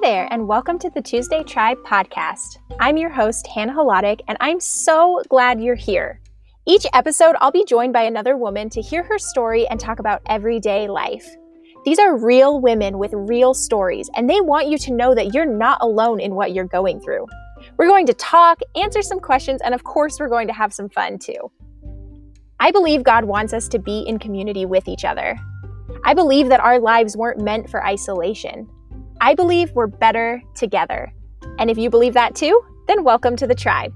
there, and welcome to the Tuesday Tribe podcast. I'm your host, Hannah Holodic, and I'm so glad you're here. Each episode, I'll be joined by another woman to hear her story and talk about everyday life. These are real women with real stories, and they want you to know that you're not alone in what you're going through. We're going to talk, answer some questions, and of course, we're going to have some fun too. I believe God wants us to be in community with each other. I believe that our lives weren't meant for isolation. I believe we're better together. And if you believe that too, then welcome to the tribe.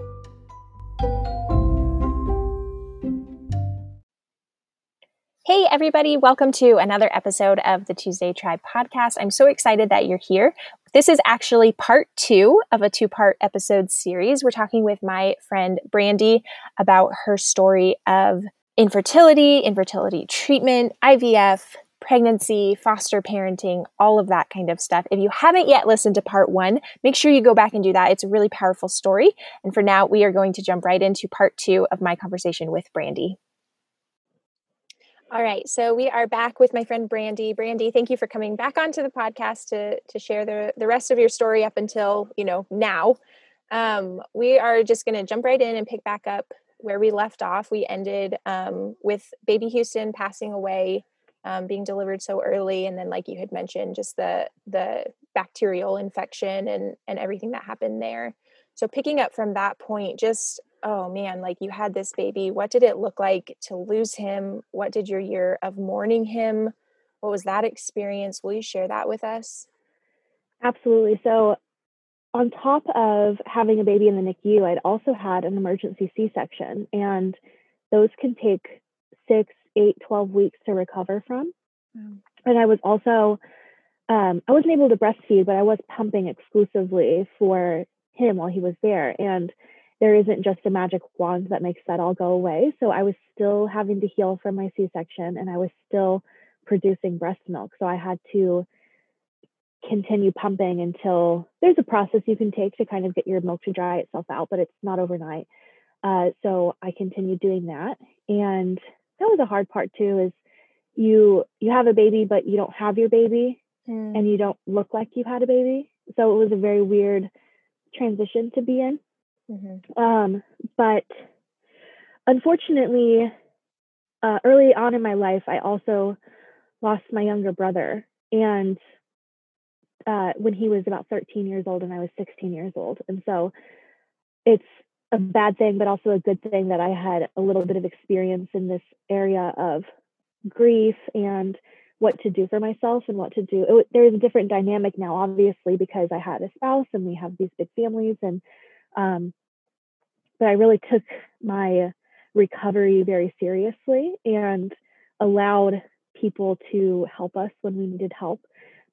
Hey, everybody, welcome to another episode of the Tuesday Tribe podcast. I'm so excited that you're here. This is actually part two of a two part episode series. We're talking with my friend Brandy about her story of infertility, infertility treatment, IVF, pregnancy, foster parenting, all of that kind of stuff. If you haven't yet listened to part one, make sure you go back and do that. It's a really powerful story. And for now, we are going to jump right into part two of my conversation with Brandy. All right, so we are back with my friend Brandy. Brandy, thank you for coming back onto the podcast to to share the the rest of your story up until you know now. Um, we are just going to jump right in and pick back up where we left off. We ended um, with baby Houston passing away um, being delivered so early and then like you had mentioned just the the bacterial infection and and everything that happened there. So picking up from that point just oh man like you had this baby what did it look like to lose him? What did your year of mourning him what was that experience? Will you share that with us? Absolutely. So on top of having a baby in the NICU, I'd also had an emergency C section, and those can take six, eight, 12 weeks to recover from. Mm. And I was also, um, I wasn't able to breastfeed, but I was pumping exclusively for him while he was there. And there isn't just a magic wand that makes that all go away. So I was still having to heal from my C section and I was still producing breast milk. So I had to continue pumping until there's a process you can take to kind of get your milk to dry itself out, but it's not overnight. Uh, so I continued doing that. And that was a hard part too is you you have a baby but you don't have your baby mm. and you don't look like you've had a baby so it was a very weird transition to be in mm-hmm. um, but unfortunately uh, early on in my life i also lost my younger brother and uh, when he was about 13 years old and i was 16 years old and so it's a bad thing, but also a good thing that I had a little bit of experience in this area of grief and what to do for myself and what to do. It, there is a different dynamic now, obviously, because I had a spouse and we have these big families. And, um, but I really took my recovery very seriously and allowed people to help us when we needed help,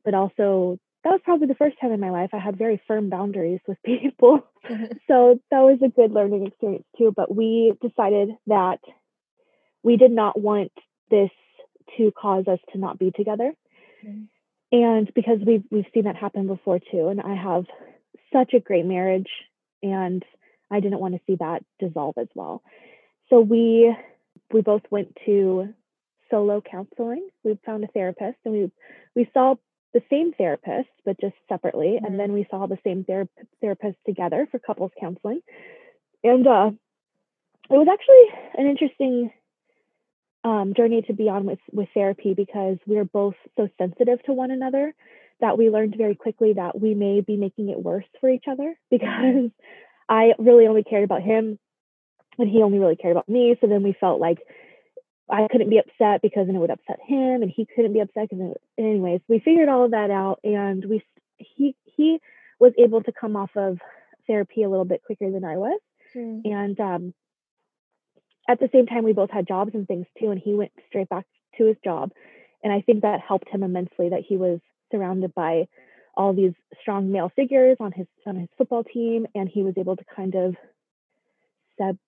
but also that was probably the first time in my life I had very firm boundaries with people. So that was a good learning experience too. But we decided that we did not want this to cause us to not be together. Mm-hmm. And because we've we've seen that happen before too. And I have such a great marriage and I didn't want to see that dissolve as well. So we we both went to solo counseling. We found a therapist and we we saw the same therapist, but just separately. Mm-hmm. And then we saw the same ther- therapist together for couples counseling. And uh, it was actually an interesting um, journey to be on with, with therapy because we are both so sensitive to one another that we learned very quickly that we may be making it worse for each other because I really only cared about him and he only really cared about me. So then we felt like I couldn't be upset because then it would upset him, and he couldn't be upset because, anyways, we figured all of that out, and we he he was able to come off of therapy a little bit quicker than I was, mm. and um, at the same time, we both had jobs and things too, and he went straight back to his job, and I think that helped him immensely that he was surrounded by all these strong male figures on his on his football team, and he was able to kind of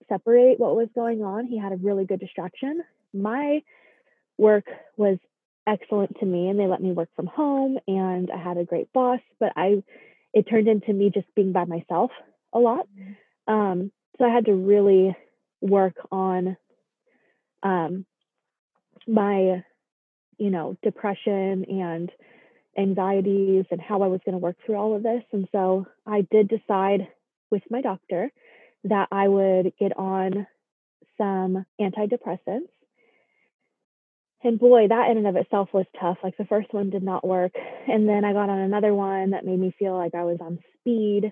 separate what was going on. He had a really good distraction my work was excellent to me and they let me work from home and I had a great boss, but I it turned into me just being by myself a lot. Mm-hmm. Um, so I had to really work on um, my, you know, depression and anxieties and how I was going to work through all of this. And so I did decide with my doctor that I would get on some antidepressants. And boy, that in and of itself was tough. Like the first one did not work. And then I got on another one that made me feel like I was on speed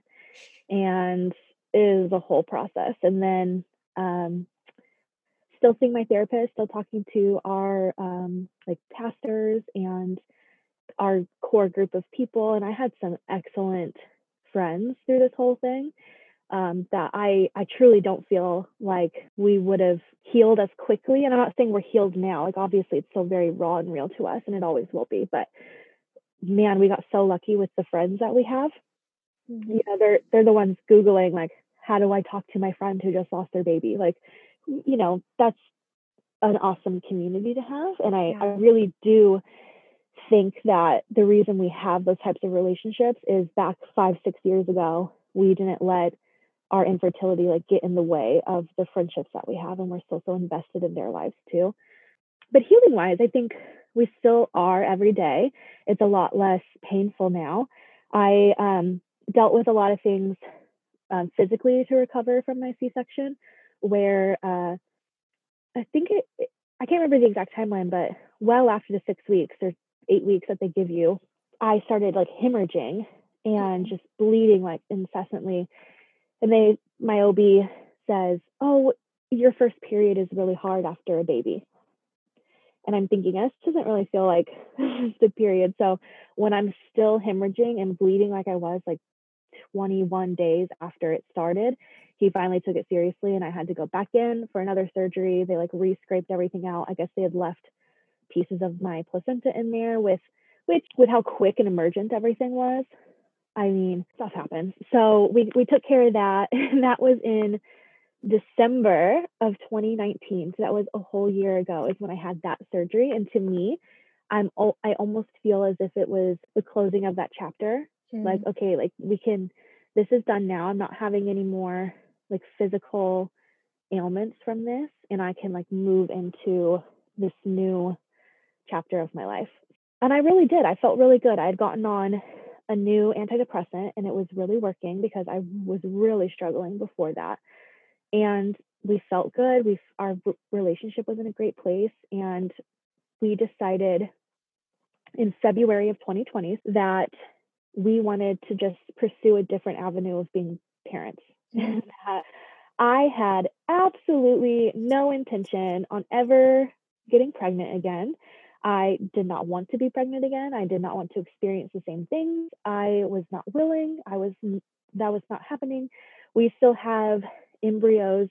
and is a whole process. And then um, still seeing my therapist, still talking to our um, like pastors and our core group of people. And I had some excellent friends through this whole thing um, that I, I truly don't feel like we would have healed as quickly. And I'm not saying we're healed now. Like, obviously, it's still very raw and real to us, and it always will be. But man, we got so lucky with the friends that we have. Mm-hmm. You know, they're they're the ones googling like, how do I talk to my friend who just lost their baby? Like, you know, that's an awesome community to have. And I, yeah. I really do think that the reason we have those types of relationships is back five, six years ago, we didn't let our infertility like get in the way of the friendships that we have and we're still so invested in their lives too. But healing wise, I think we still are every day. It's a lot less painful now. I um, dealt with a lot of things um, physically to recover from my C-section, where uh, I think it, I can't remember the exact timeline, but well after the six weeks or eight weeks that they give you, I started like hemorrhaging and mm-hmm. just bleeding like incessantly. And they, my OB says, Oh, your first period is really hard after a baby. And I'm thinking, this doesn't really feel like the period. So when I'm still hemorrhaging and bleeding like I was like 21 days after it started, he finally took it seriously and I had to go back in for another surgery. They like re-scraped everything out. I guess they had left pieces of my placenta in there with which with how quick and emergent everything was. I mean, stuff happens. So we we took care of that. And that was in December of 2019. So that was a whole year ago is when I had that surgery. And to me, I'm I almost feel as if it was the closing of that chapter. Mm. Like, okay, like we can this is done now. I'm not having any more like physical ailments from this and I can like move into this new chapter of my life. And I really did. I felt really good. I had gotten on a new antidepressant and it was really working because I was really struggling before that. And we felt good. We our relationship was in a great place and we decided in February of 2020 that we wanted to just pursue a different avenue of being parents. Mm-hmm. I had absolutely no intention on ever getting pregnant again. I did not want to be pregnant again. I did not want to experience the same things. I was not willing. I was that was not happening. We still have embryos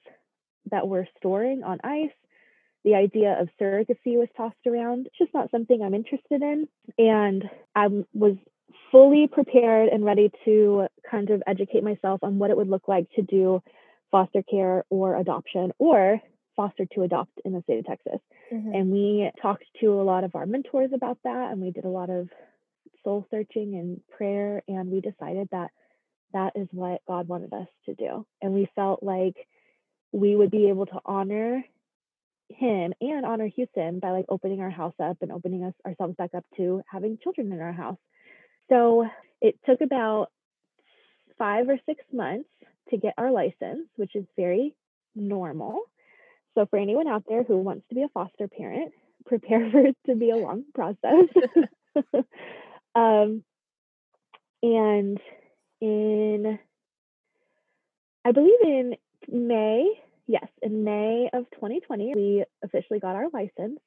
that we're storing on ice. The idea of surrogacy was tossed around. It's just not something I'm interested in. And I was fully prepared and ready to kind of educate myself on what it would look like to do foster care or adoption or foster to adopt in the state of Texas. Mm-hmm. And we talked to a lot of our mentors about that and we did a lot of soul searching and prayer and we decided that that is what God wanted us to do. And we felt like we would be able to honor him and honor Houston by like opening our house up and opening us ourselves back up to having children in our house. So it took about five or six months to get our license, which is very normal. So for anyone out there who wants to be a foster parent, prepare for it to be a long process. um, and in, I believe in May, yes, in May of 2020, we officially got our license.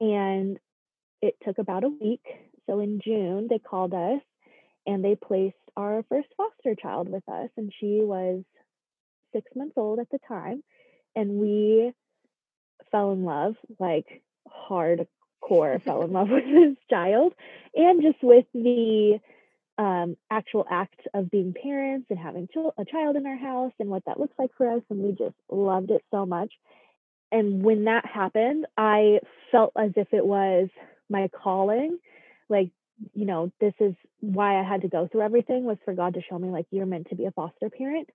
And it took about a week so in June, they called us and they placed our first foster child with us. And she was six months old at the time. And we fell in love, like hardcore fell in love with this child and just with the um, actual act of being parents and having ch- a child in our house and what that looks like for us. And we just loved it so much. And when that happened, I felt as if it was my calling like you know this is why i had to go through everything was for god to show me like you're meant to be a foster parent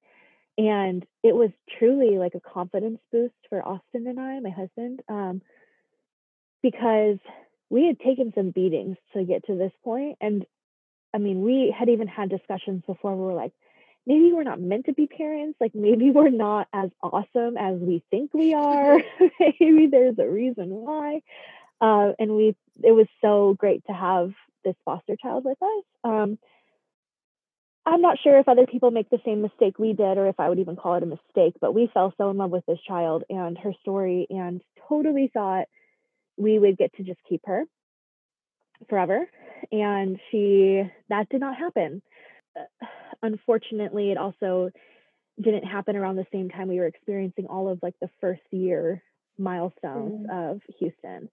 and it was truly like a confidence boost for austin and i my husband um, because we had taken some beatings to get to this point and i mean we had even had discussions before we were like maybe we're not meant to be parents like maybe we're not as awesome as we think we are maybe there's a reason why uh, and we it was so great to have this foster child with us um, i'm not sure if other people make the same mistake we did or if i would even call it a mistake but we fell so in love with this child and her story and totally thought we would get to just keep her forever. And she that did not happen. Uh, unfortunately it also didn't happen around the same time we were experiencing all of like the first year milestones mm. of houston.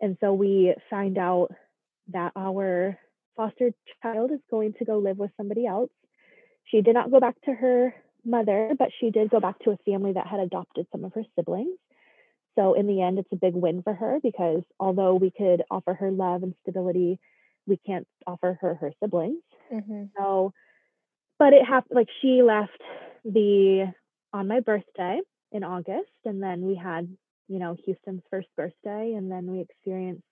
And so we find out that our foster child is going to go live with somebody else she did not go back to her mother but she did go back to a family that had adopted some of her siblings so in the end, it's a big win for her because although we could offer her love and stability, we can't offer her her siblings. Mm-hmm. So, but it happened like she left the on my birthday in August, and then we had you know Houston's first birthday, and then we experienced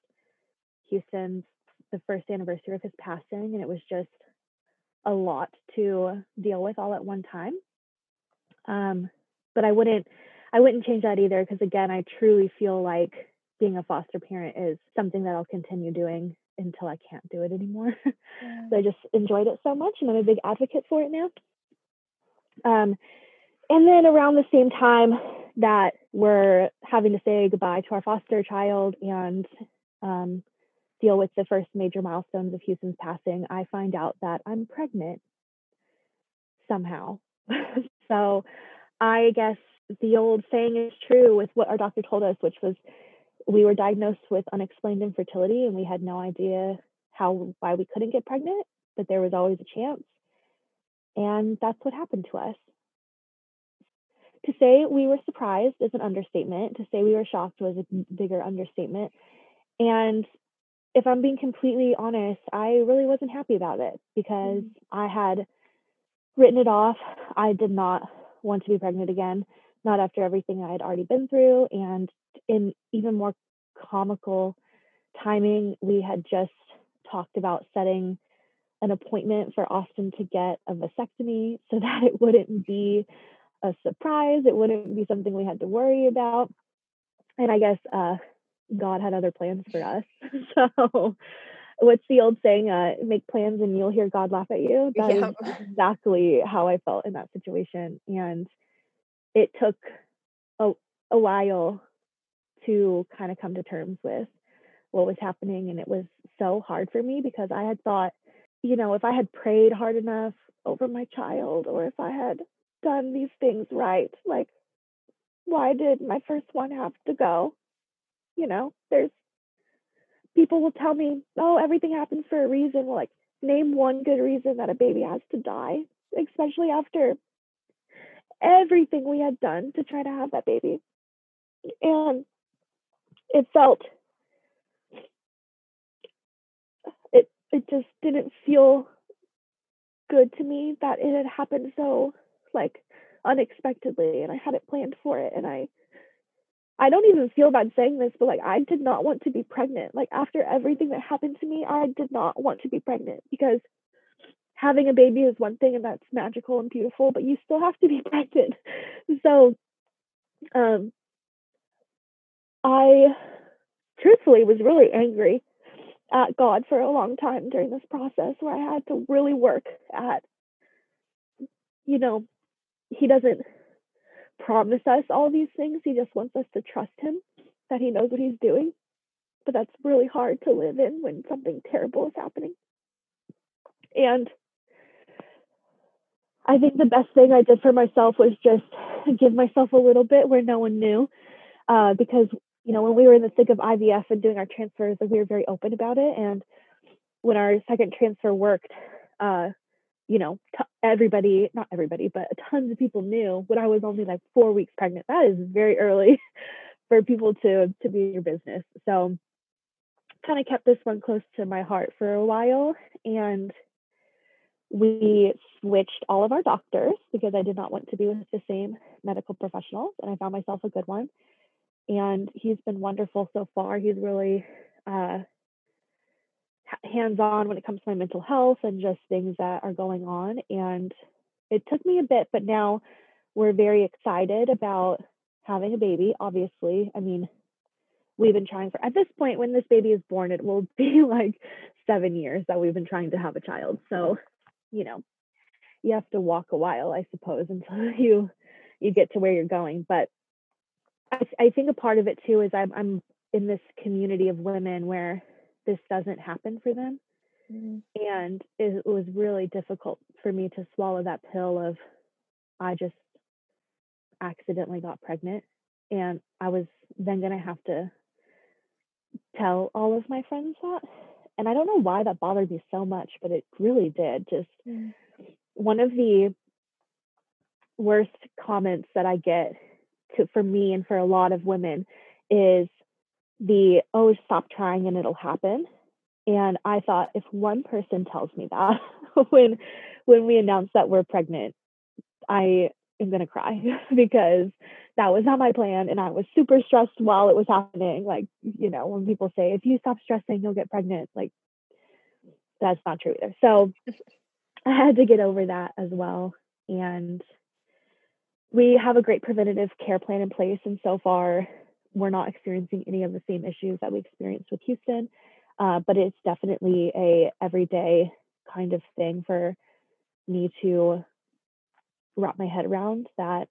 Houston's the first anniversary of his passing, and it was just a lot to deal with all at one time. Um, but I wouldn't I wouldn't change that either because again, I truly feel like being a foster parent is something that I'll continue doing until I can't do it anymore. Yeah. so I just enjoyed it so much and I'm a big advocate for it now. Um, and then around the same time that we're having to say goodbye to our foster child and um, deal with the first major milestones of Houston's passing, I find out that I'm pregnant somehow. so I guess the old saying is true with what our doctor told us, which was we were diagnosed with unexplained infertility and we had no idea how why we couldn't get pregnant, but there was always a chance. And that's what happened to us. To say we were surprised is an understatement. To say we were shocked was a bigger understatement. And if I'm being completely honest, I really wasn't happy about it because mm-hmm. I had written it off. I did not want to be pregnant again not after everything I had already been through. And in even more comical timing, we had just talked about setting an appointment for Austin to get a vasectomy so that it wouldn't be a surprise. It wouldn't be something we had to worry about. And I guess uh, God had other plans for us. so, what's the old saying? Uh, make plans and you'll hear God laugh at you. That yeah. is exactly how I felt in that situation. And it took a, a while to kind of come to terms with what was happening. And it was so hard for me because I had thought, you know, if I had prayed hard enough over my child or if I had done these things right, like, why did my first one have to go? You know, there's people will tell me, oh, everything happens for a reason. Well, like, name one good reason that a baby has to die, especially after everything we had done to try to have that baby. And it felt it it just didn't feel good to me that it had happened so like unexpectedly and I had it planned for it and I I don't even feel bad saying this, but like I did not want to be pregnant. Like after everything that happened to me, I did not want to be pregnant because having a baby is one thing and that's magical and beautiful, but you still have to be pregnant. So um I truthfully was really angry at God for a long time during this process where I had to really work at you know, he doesn't promise us all these things. He just wants us to trust him that he knows what he's doing. But that's really hard to live in when something terrible is happening. And I think the best thing I did for myself was just give myself a little bit where no one knew. Uh, because, you know, when we were in the thick of IVF and doing our transfers, we were very open about it. And when our second transfer worked, uh, you know, t- everybody, not everybody, but tons of people knew when I was only like four weeks pregnant. That is very early for people to to be in your business. So kind of kept this one close to my heart for a while. And we switched all of our doctors because I did not want to be with the same medical professionals, and I found myself a good one. And he's been wonderful so far. He's really uh, hands on when it comes to my mental health and just things that are going on. And it took me a bit, but now we're very excited about having a baby, obviously. I mean, we've been trying for, at this point, when this baby is born, it will be like seven years that we've been trying to have a child. So, you know, you have to walk a while, I suppose, until you you get to where you're going. But I, I think a part of it too is I'm I'm in this community of women where this doesn't happen for them. Mm-hmm. And it was really difficult for me to swallow that pill of I just accidentally got pregnant and I was then going to have to tell all of my friends that. And I don't know why that bothered me so much, but it really did. Just mm. one of the worst comments that I get to, for me and for a lot of women is the oh stop trying and it'll happen. And i thought if one person tells me that when when we announced that we're pregnant i am going to cry because that was not my plan and i was super stressed while it was happening. Like you know when people say if you stop stressing you'll get pregnant like that's not true either. So i had to get over that as well. And we have a great preventative care plan in place and so far we're not experiencing any of the same issues that we experienced with Houston, uh, but it's definitely a everyday kind of thing for me to wrap my head around that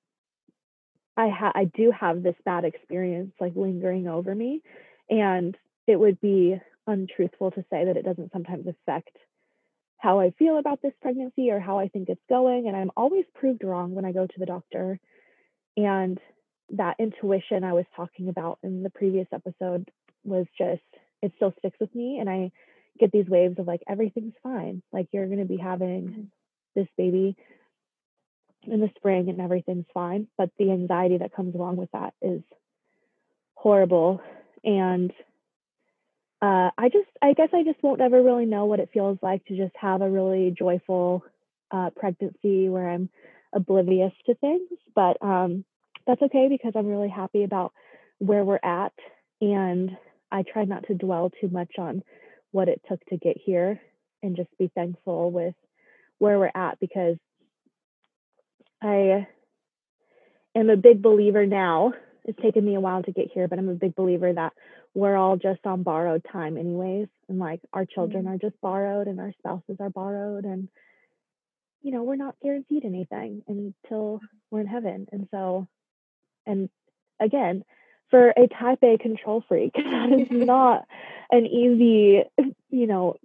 I ha- I do have this bad experience like lingering over me, and it would be untruthful to say that it doesn't sometimes affect how I feel about this pregnancy or how I think it's going. And I'm always proved wrong when I go to the doctor. And that intuition I was talking about in the previous episode was just, it still sticks with me. And I get these waves of like, everything's fine. Like, you're going to be having mm-hmm. this baby in the spring and everything's fine. But the anxiety that comes along with that is horrible. And uh, I just, I guess I just won't ever really know what it feels like to just have a really joyful uh, pregnancy where I'm oblivious to things. But um, that's okay because I'm really happy about where we're at. And I try not to dwell too much on what it took to get here and just be thankful with where we're at because I am a big believer now. It's taken me a while to get here, but I'm a big believer that we're all just on borrowed time, anyways. And like our children mm-hmm. are just borrowed and our spouses are borrowed. And, you know, we're not guaranteed anything until we're in heaven. And so and again, for a type A control freak, that is not an easy, you know,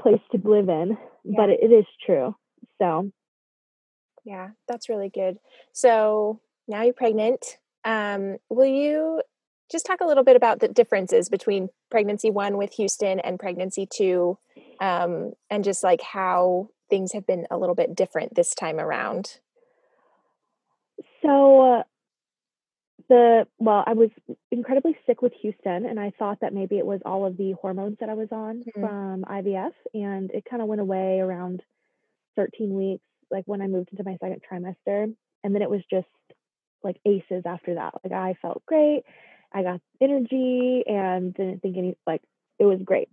place to live in, yeah. but it, is true. So, yeah, that's really good. So now you're pregnant. Um, will you just talk a little bit about the differences between pregnancy one with Houston and pregnancy two, um, and just like how things have been a little bit different this time around? So, the well, I was incredibly sick with Houston, and I thought that maybe it was all of the hormones that I was on mm-hmm. from IVF, and it kind of went away around 13 weeks, like when I moved into my second trimester, and then it was just like aces after that. Like I felt great, I got energy, and didn't think any like it was great.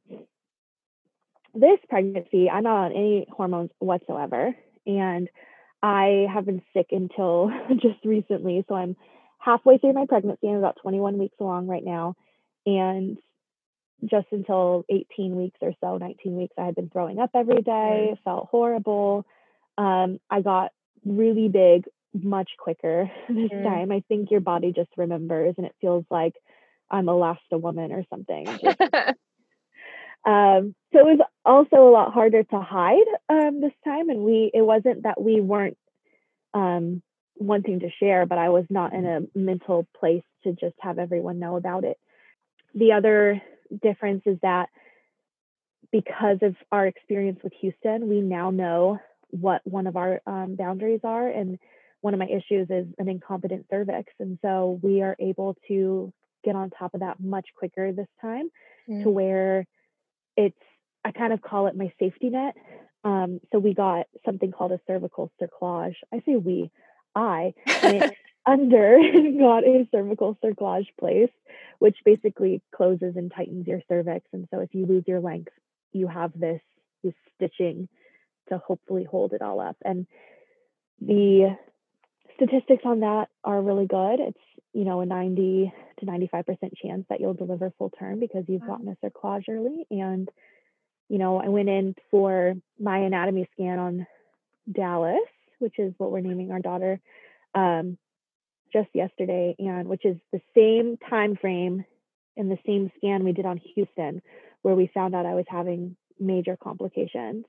This pregnancy, I'm not on any hormones whatsoever, and I have been sick until just recently, so I'm halfway through my pregnancy. I'm about 21 weeks along right now. And just until 18 weeks or so, 19 weeks, I had been throwing up every day, felt horrible. Um, I got really big much quicker this mm. time. I think your body just remembers and it feels like I'm a last a woman or something. um, so it was also a lot harder to hide um, this time. And we, it wasn't that we weren't um, wanting to share, but I was not in a mental place to just have everyone know about it. The other difference is that because of our experience with Houston, we now know what one of our um, boundaries are. And one of my issues is an incompetent cervix. And so we are able to get on top of that much quicker this time mm. to where it's, I kind of call it my safety net. Um, so we got something called a cervical cerclage. I say we, I went under and got a cervical cerclage place, which basically closes and tightens your cervix. And so if you lose your length, you have this this stitching to hopefully hold it all up. And the statistics on that are really good. It's, you know, a 90 to 95% chance that you'll deliver full term because you've mm-hmm. gotten a cerclage early. And, you know, I went in for my anatomy scan on Dallas, which is what we're naming our daughter, um, just yesterday, and which is the same time frame in the same scan we did on Houston, where we found out I was having major complications.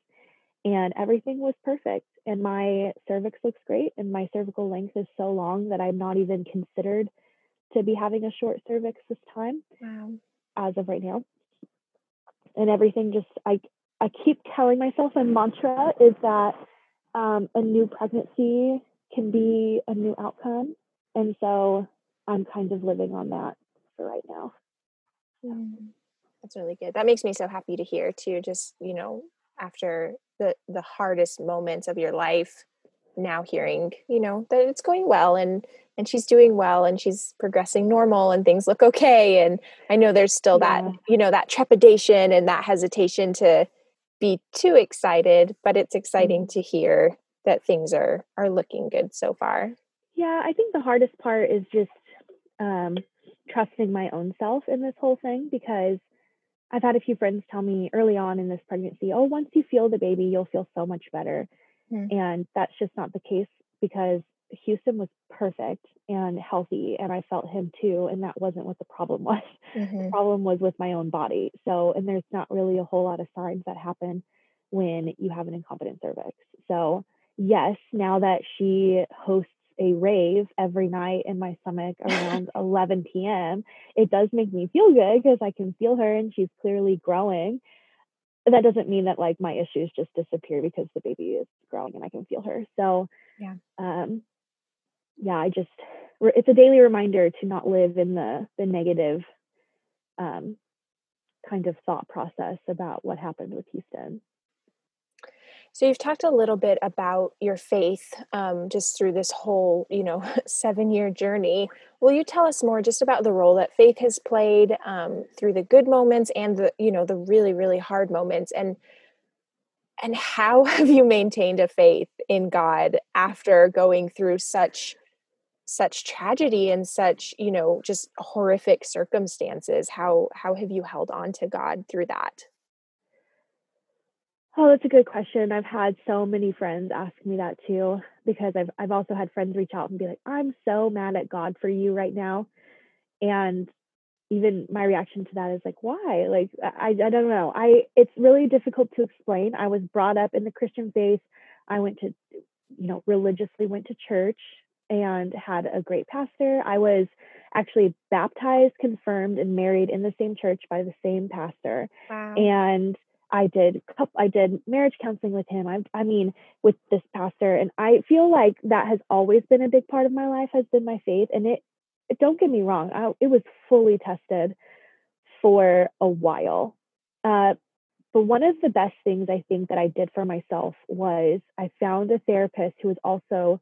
And everything was perfect. And my cervix looks great. And my cervical length is so long that I'm not even considered to be having a short cervix this time. Wow. As of right now. And everything just, I, I keep telling myself, my mantra is that um, a new pregnancy can be a new outcome. And so I'm kind of living on that for right now. Mm, that's really good. That makes me so happy to hear too. Just, you know, after the the hardest moments of your life, now hearing, you know, that it's going well and and she's doing well and she's progressing normal and things look okay. And I know there's still yeah. that, you know, that trepidation and that hesitation to be too excited, but it's exciting mm-hmm. to hear that things are are looking good so far. Yeah, I think the hardest part is just um, trusting my own self in this whole thing because I've had a few friends tell me early on in this pregnancy, oh, once you feel the baby, you'll feel so much better. Mm-hmm. And that's just not the case because Houston was perfect and healthy, and I felt him too. And that wasn't what the problem was. Mm-hmm. The problem was with my own body. So, and there's not really a whole lot of signs that happen when you have an incompetent cervix. So, yes, now that she hosts a rave every night in my stomach around 11 p.m., it does make me feel good because I can feel her and she's clearly growing. That doesn't mean that like my issues just disappear because the baby is growing and I can feel her. So, yeah, um, yeah, I just it's a daily reminder to not live in the the negative um, kind of thought process about what happened with Houston. So you've talked a little bit about your faith um, just through this whole, you know, seven year journey. Will you tell us more just about the role that faith has played um, through the good moments and the, you know, the really, really hard moments, and and how have you maintained a faith in God after going through such such tragedy and such, you know, just horrific circumstances? How how have you held on to God through that? Oh, that's a good question. I've had so many friends ask me that too, because I've I've also had friends reach out and be like, "I'm so mad at God for you right now," and even my reaction to that is like, "Why?" Like I I don't know. I it's really difficult to explain. I was brought up in the Christian faith. I went to, you know, religiously went to church and had a great pastor. I was actually baptized, confirmed, and married in the same church by the same pastor. Wow. And I did I did marriage counseling with him. I I mean with this pastor and I feel like that has always been a big part of my life has been my faith and it, it don't get me wrong. I, it was fully tested for a while. Uh, but one of the best things I think that I did for myself was I found a therapist who was also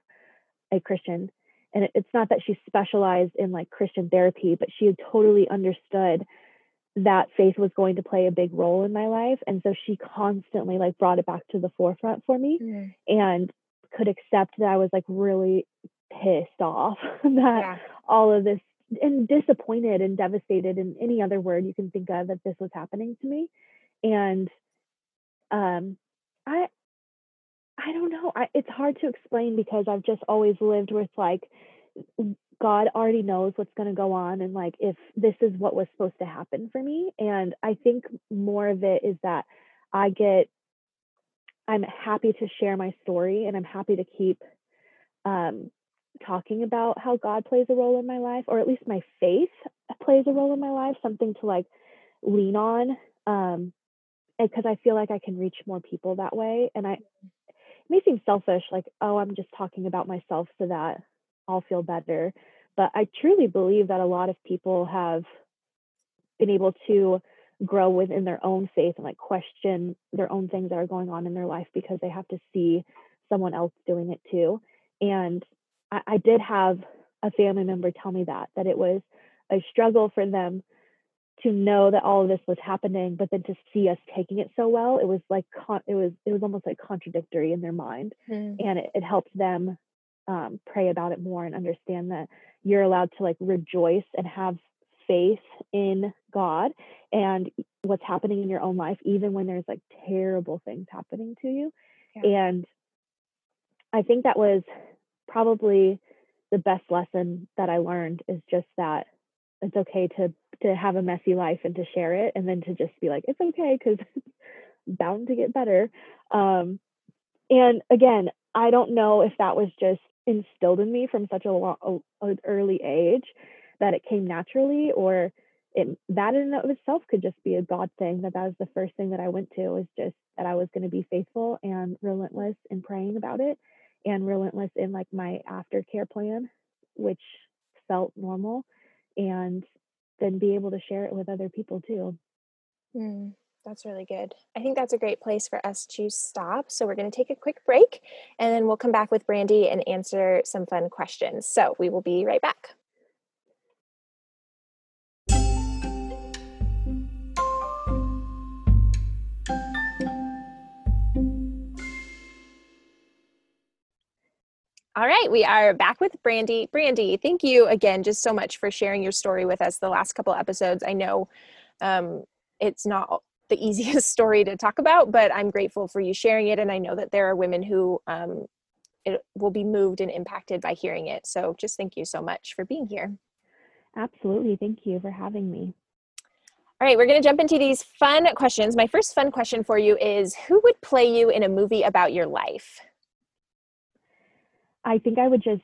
a Christian. And it, it's not that she specialized in like Christian therapy, but she had totally understood that faith was going to play a big role in my life and so she constantly like brought it back to the forefront for me mm. and could accept that i was like really pissed off that yeah. all of this and disappointed and devastated and any other word you can think of that this was happening to me and um i i don't know I, it's hard to explain because i've just always lived with like God already knows what's going to go on and like if this is what was supposed to happen for me. And I think more of it is that I get, I'm happy to share my story and I'm happy to keep um, talking about how God plays a role in my life, or at least my faith plays a role in my life, something to like lean on. Um, because I feel like I can reach more people that way. And I, may seem selfish, like, oh, I'm just talking about myself so that I'll feel better. But I truly believe that a lot of people have been able to grow within their own faith and like question their own things that are going on in their life because they have to see someone else doing it too. And I, I did have a family member tell me that, that it was a struggle for them to know that all of this was happening, but then to see us taking it so well, it was like con- it was it was almost like contradictory in their mind, mm. and it, it helped them um, pray about it more and understand that you're allowed to like rejoice and have faith in God and what's happening in your own life, even when there's like terrible things happening to you. Yeah. And I think that was probably the best lesson that I learned is just that it's okay to to have a messy life and to share it and then to just be like it's okay because it's bound to get better. Um and again i don't know if that was just instilled in me from such a long a, early age that it came naturally or it that in and of itself could just be a god thing that that was the first thing that i went to was just that i was going to be faithful and relentless in praying about it and relentless in like my aftercare plan which felt normal and then be able to share it with other people too mm. That's really good. I think that's a great place for us to stop. So we're going to take a quick break and then we'll come back with Brandy and answer some fun questions. So we will be right back. All right, we are back with Brandy. Brandy, thank you again just so much for sharing your story with us the last couple episodes. I know um, it's not the easiest story to talk about, but I'm grateful for you sharing it. And I know that there are women who um, it will be moved and impacted by hearing it. So just thank you so much for being here. Absolutely. Thank you for having me. All right, we're going to jump into these fun questions. My first fun question for you is Who would play you in a movie about your life? I think I would just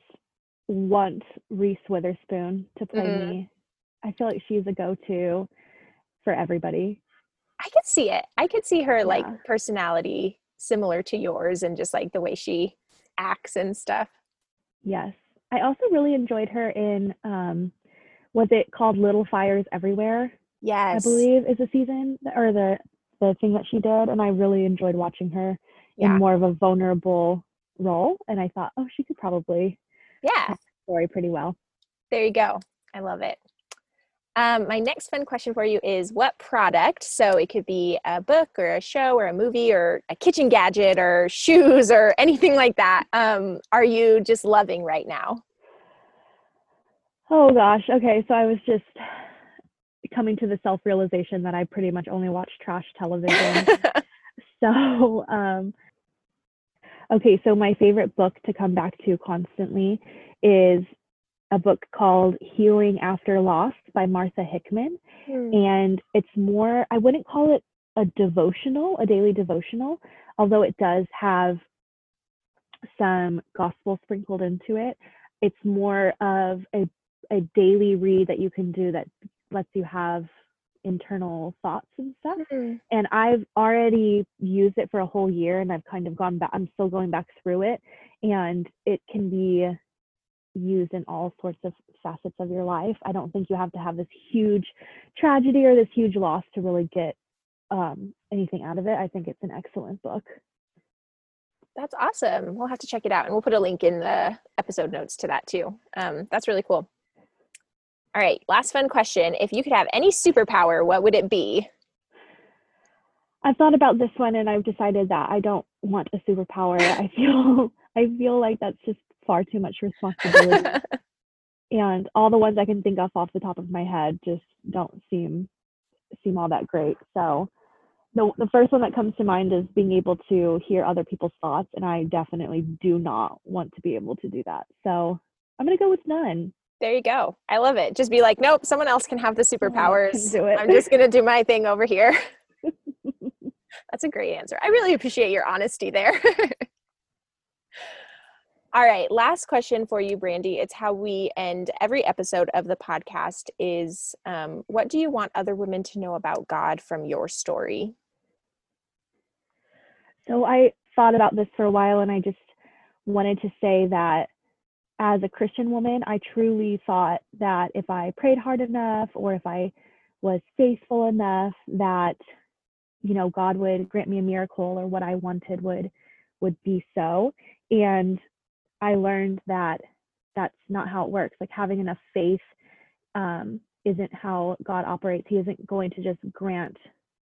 want Reese Witherspoon to play mm-hmm. me. I feel like she's a go to for everybody. I could see it. I could see her yeah. like personality similar to yours and just like the way she acts and stuff. Yes. I also really enjoyed her in um was it called Little Fires Everywhere? Yes. I believe is the season or the the thing that she did and I really enjoyed watching her yeah. in more of a vulnerable role and I thought, "Oh, she could probably yeah, story pretty well." There you go. I love it. Um, my next fun question for you is what product, so it could be a book or a show or a movie or a kitchen gadget or shoes or anything like that, um, are you just loving right now? Oh gosh. Okay. So I was just coming to the self realization that I pretty much only watch trash television. so, um, okay. So my favorite book to come back to constantly is a book called Healing After Loss by Martha Hickman. Mm. And it's more, I wouldn't call it a devotional, a daily devotional, although it does have some gospel sprinkled into it. It's more of a, a daily read that you can do that lets you have internal thoughts and stuff. Mm-hmm. And I've already used it for a whole year and I've kind of gone back, I'm still going back through it. And it can be used in all sorts of facets of your life. I don't think you have to have this huge tragedy or this huge loss to really get um, anything out of it. I think it's an excellent book. That's awesome. We'll have to check it out and we'll put a link in the episode notes to that too. Um, that's really cool. All right, last fun question. If you could have any superpower, what would it be? I've thought about this one and I've decided that I don't want a superpower. I feel I feel like that's just far too much responsibility. and all the ones I can think of off the top of my head just don't seem seem all that great. So the the first one that comes to mind is being able to hear other people's thoughts and I definitely do not want to be able to do that. So I'm going to go with none. There you go. I love it. Just be like, nope, someone else can have the superpowers. Do it. I'm just going to do my thing over here. That's a great answer. I really appreciate your honesty there. All right, last question for you, Brandy. It's how we end every episode of the podcast. Is um, what do you want other women to know about God from your story? So I thought about this for a while, and I just wanted to say that as a Christian woman, I truly thought that if I prayed hard enough, or if I was faithful enough, that you know God would grant me a miracle, or what I wanted would would be so. And I learned that that's not how it works. Like having enough faith um, isn't how God operates. He isn't going to just grant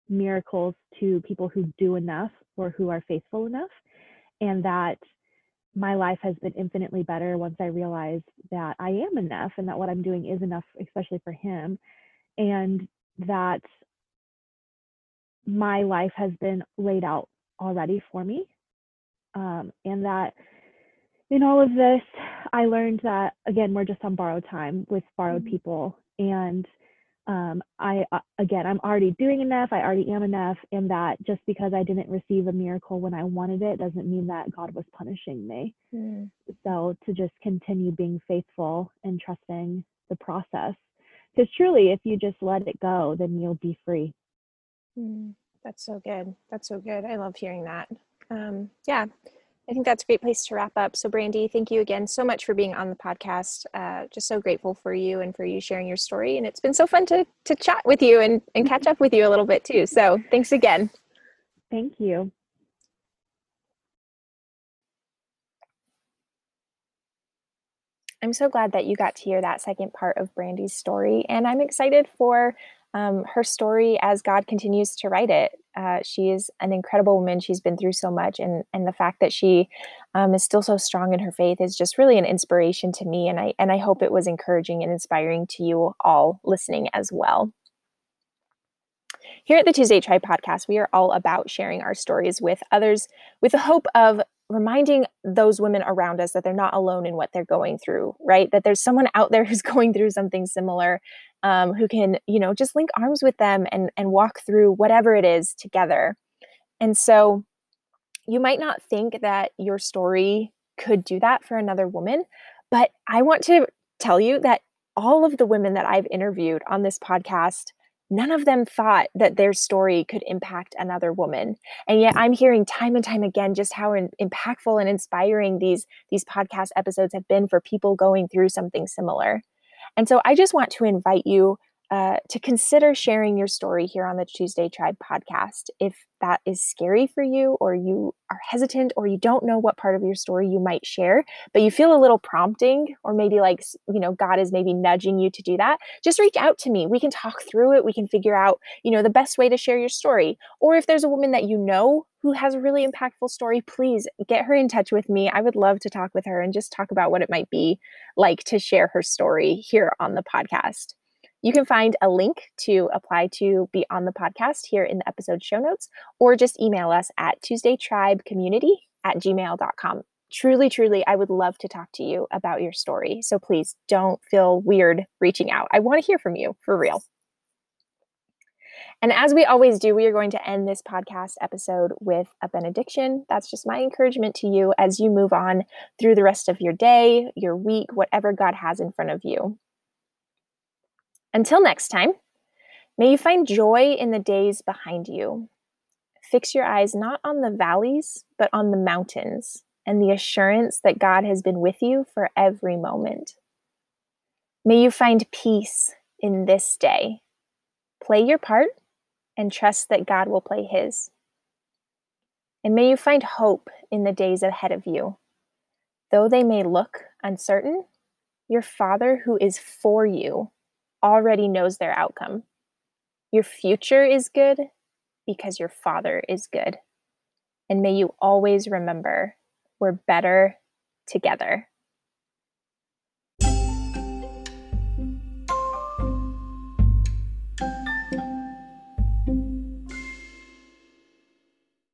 miracles to people who do enough or who are faithful enough. And that my life has been infinitely better once I realized that I am enough and that what I'm doing is enough, especially for Him. And that my life has been laid out already for me. Um, and that in all of this, I learned that again, we're just on borrowed time with borrowed mm-hmm. people. And um, I, uh, again, I'm already doing enough. I already am enough. And that just because I didn't receive a miracle when I wanted it doesn't mean that God was punishing me. Mm. So to just continue being faithful and trusting the process. Because truly, if you just let it go, then you'll be free. Mm. That's so good. That's so good. I love hearing that. Um, yeah, I think that's a great place to wrap up. So, Brandy, thank you again so much for being on the podcast. Uh, just so grateful for you and for you sharing your story. And it's been so fun to to chat with you and, and catch up with you a little bit too. So, thanks again. Thank you. I'm so glad that you got to hear that second part of Brandy's story. And I'm excited for um, her story as God continues to write it. Uh, she is an incredible woman. She's been through so much, and and the fact that she um, is still so strong in her faith is just really an inspiration to me. And I and I hope it was encouraging and inspiring to you all listening as well. Here at the Tuesday Tribe podcast, we are all about sharing our stories with others with the hope of reminding those women around us that they're not alone in what they're going through, right? That there's someone out there who's going through something similar um, who can, you know, just link arms with them and, and walk through whatever it is together. And so you might not think that your story could do that for another woman, but I want to tell you that all of the women that I've interviewed on this podcast none of them thought that their story could impact another woman. And yet i'm hearing time and time again just how in, impactful and inspiring these these podcast episodes have been for people going through something similar. And so i just want to invite you uh, to consider sharing your story here on the Tuesday Tribe podcast. If that is scary for you, or you are hesitant, or you don't know what part of your story you might share, but you feel a little prompting, or maybe like, you know, God is maybe nudging you to do that, just reach out to me. We can talk through it. We can figure out, you know, the best way to share your story. Or if there's a woman that you know who has a really impactful story, please get her in touch with me. I would love to talk with her and just talk about what it might be like to share her story here on the podcast. You can find a link to apply to be on the podcast here in the episode show notes, or just email us at TuesdayTribeCommunity at gmail.com. Truly, truly, I would love to talk to you about your story. So please don't feel weird reaching out. I want to hear from you for real. And as we always do, we are going to end this podcast episode with a benediction. That's just my encouragement to you as you move on through the rest of your day, your week, whatever God has in front of you. Until next time, may you find joy in the days behind you. Fix your eyes not on the valleys, but on the mountains and the assurance that God has been with you for every moment. May you find peace in this day. Play your part and trust that God will play his. And may you find hope in the days ahead of you. Though they may look uncertain, your Father who is for you already knows their outcome. Your future is good because your Father is good. And may you always remember we're better together.